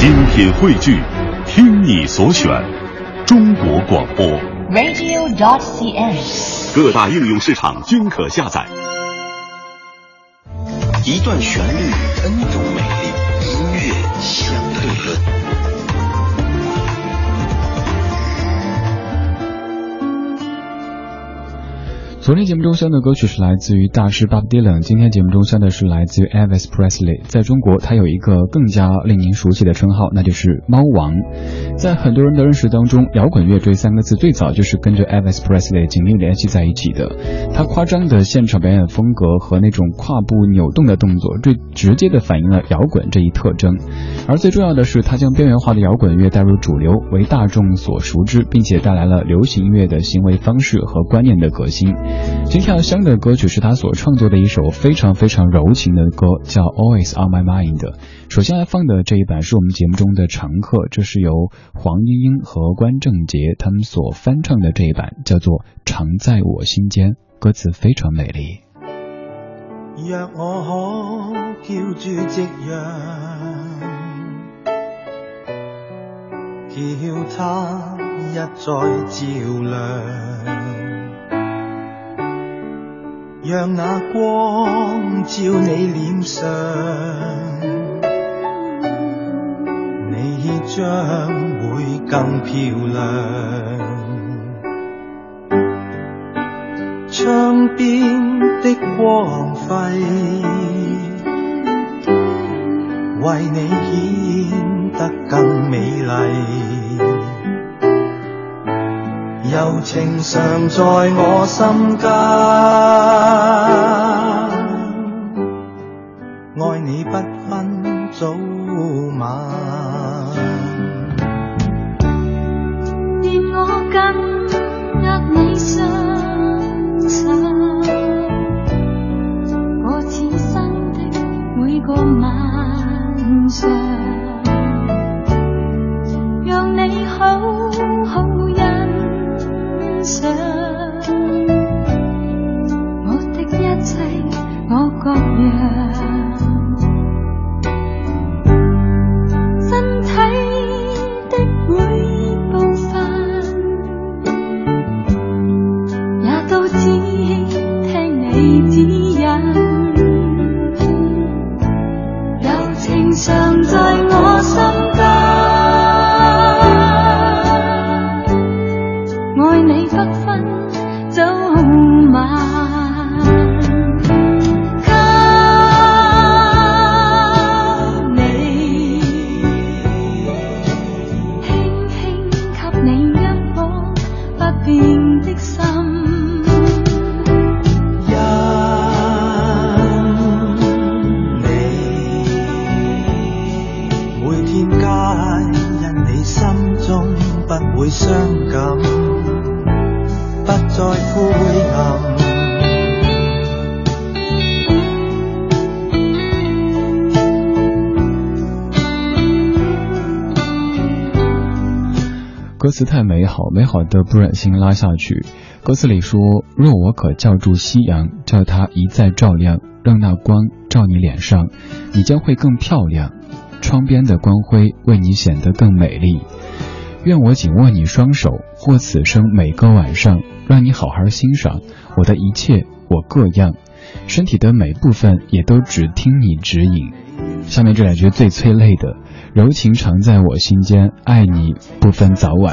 精品汇聚，听你所选，中国广播。Radio.CN，各大应用市场均可下载。一段旋律，N 种美丽，音乐香。昨天节目中唱的歌曲是来自于大师 Bob Dylan，今天节目中唱的是来自于 Elvis Presley。在中国，他有一个更加令您熟悉的称号，那就是“猫王”。在很多人的认识当中，“摇滚乐这三个字最早就是跟着 Elvis Presley 紧密联系在一起的。他夸张的现场表演风格和那种跨步扭动的动作，最直接的反映了摇滚这一特征。而最重要的是，他将边缘化的摇滚乐带入主流，为大众所熟知，并且带来了流行音乐的行为方式和观念的革新。金孝香的歌曲是他所创作的一首非常非常柔情的歌，叫 Always on My Mind。首先来放的这一版是我们节目中的常客，这是由黄莺莺和关正杰他们所翻唱的这一版，叫做《常在我心间》，歌词非常美丽。若我可叫住夕阳，叫它一再照亮。让那光照你脸上，你将会更漂亮。窗边的光辉，为你显得更美丽。柔情常在我心间，爱你不分早晚。念我紧握你双手，我此生的每个晚上。歌词太美好，美好的不忍心拉下去。歌词里说：“若我可叫住夕阳，叫它一再照亮，让那光照你脸上，你将会更漂亮。窗边的光辉为你显得更美丽。愿我紧握你双手，或此生每个晚上，让你好好欣赏我的一切，我各样身体的每部分也都只听你指引。”下面这两句最催泪的。柔情常在我心间，爱你不分早晚。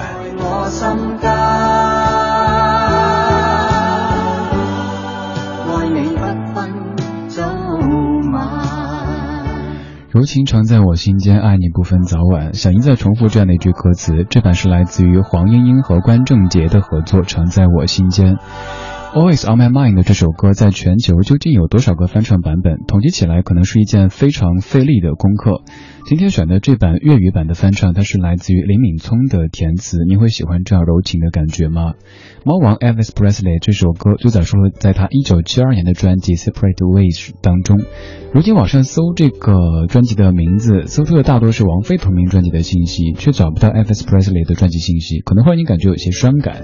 柔情常在我心间，爱你不分早晚。想一再重复这样的一句歌词，这版是来自于黄莺莺和关正杰的合作，《常在我心间》。Always on my mind 的这首歌在全球究竟有多少个翻唱版本？统计起来可能是一件非常费力的功课。今天选的这版粤语版的翻唱，它是来自于林敏聪的填词。你会喜欢这样柔情的感觉吗？猫王 Elvis Presley 这首歌最早收录在他1972年的专辑 Separate Ways 当中。如今网上搜这个专辑的名字，搜出的大多是王菲同名专辑的信息，却找不到 Elvis Presley 的专辑信息，可能会让你感觉有些伤感。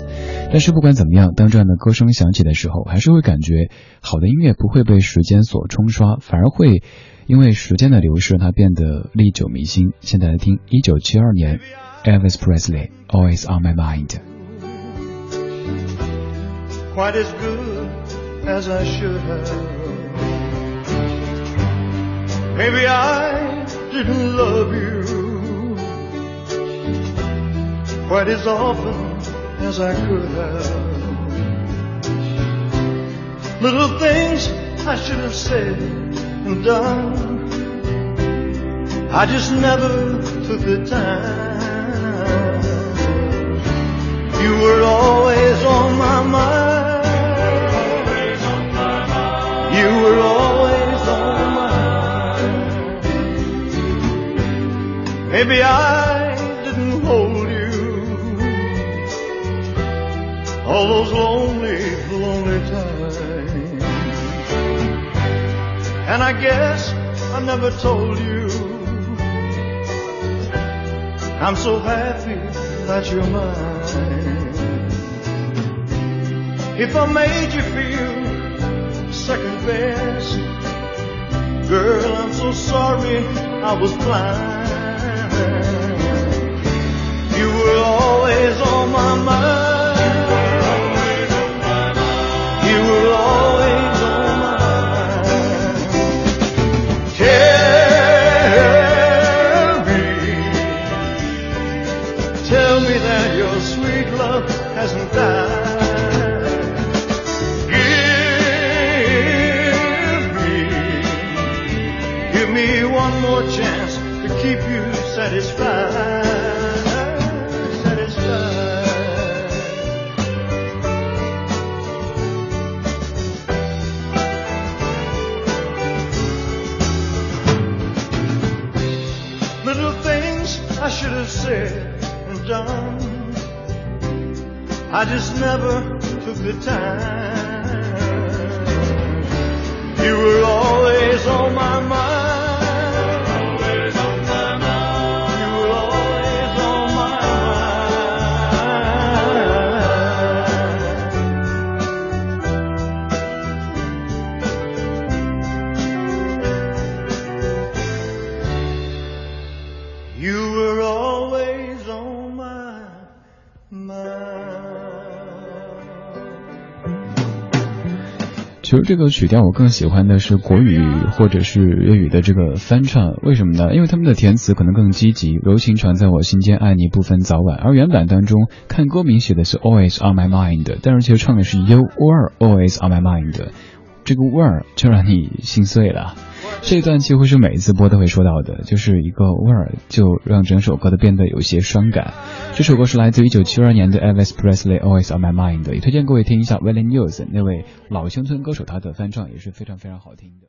但是不管怎么样，当这样的歌声响。起的时候，还是会感觉好的音乐不会被时间所冲刷，反而会因为时间的流逝，它变得历久弥新。现在来听一九七二年 Elvis Presley Always on My Mind。Little things I should have said and done. I just never took the time. You were always on my mind. You were always on my mind. Maybe I And I guess I never told you. I'm so happy that you're mine. If I made you feel second best, girl, I'm so sorry I was blind. You were always on my mind. chance to keep you satisfied. satisfied. Little things I should have said and done. I just never took the time. You were 比如这个曲调，我更喜欢的是国语或者是粤语的这个翻唱，为什么呢？因为他们的填词可能更积极。柔情常在我心间，爱你不分早晚。而原版当中，看歌名写的是 Always on my mind，但是其实唱的是 You were always on my mind。这个味儿就让你心碎了，这一段几乎是每一次播都会说到的，就是一个味儿就让整首歌都变得有些伤感。这首歌是来自一九七二年的 Elvis Presley Always on My Mind 的，推荐各位听一下 Willie n e w s 那位老乡村歌手他的翻唱也是非常非常好听的。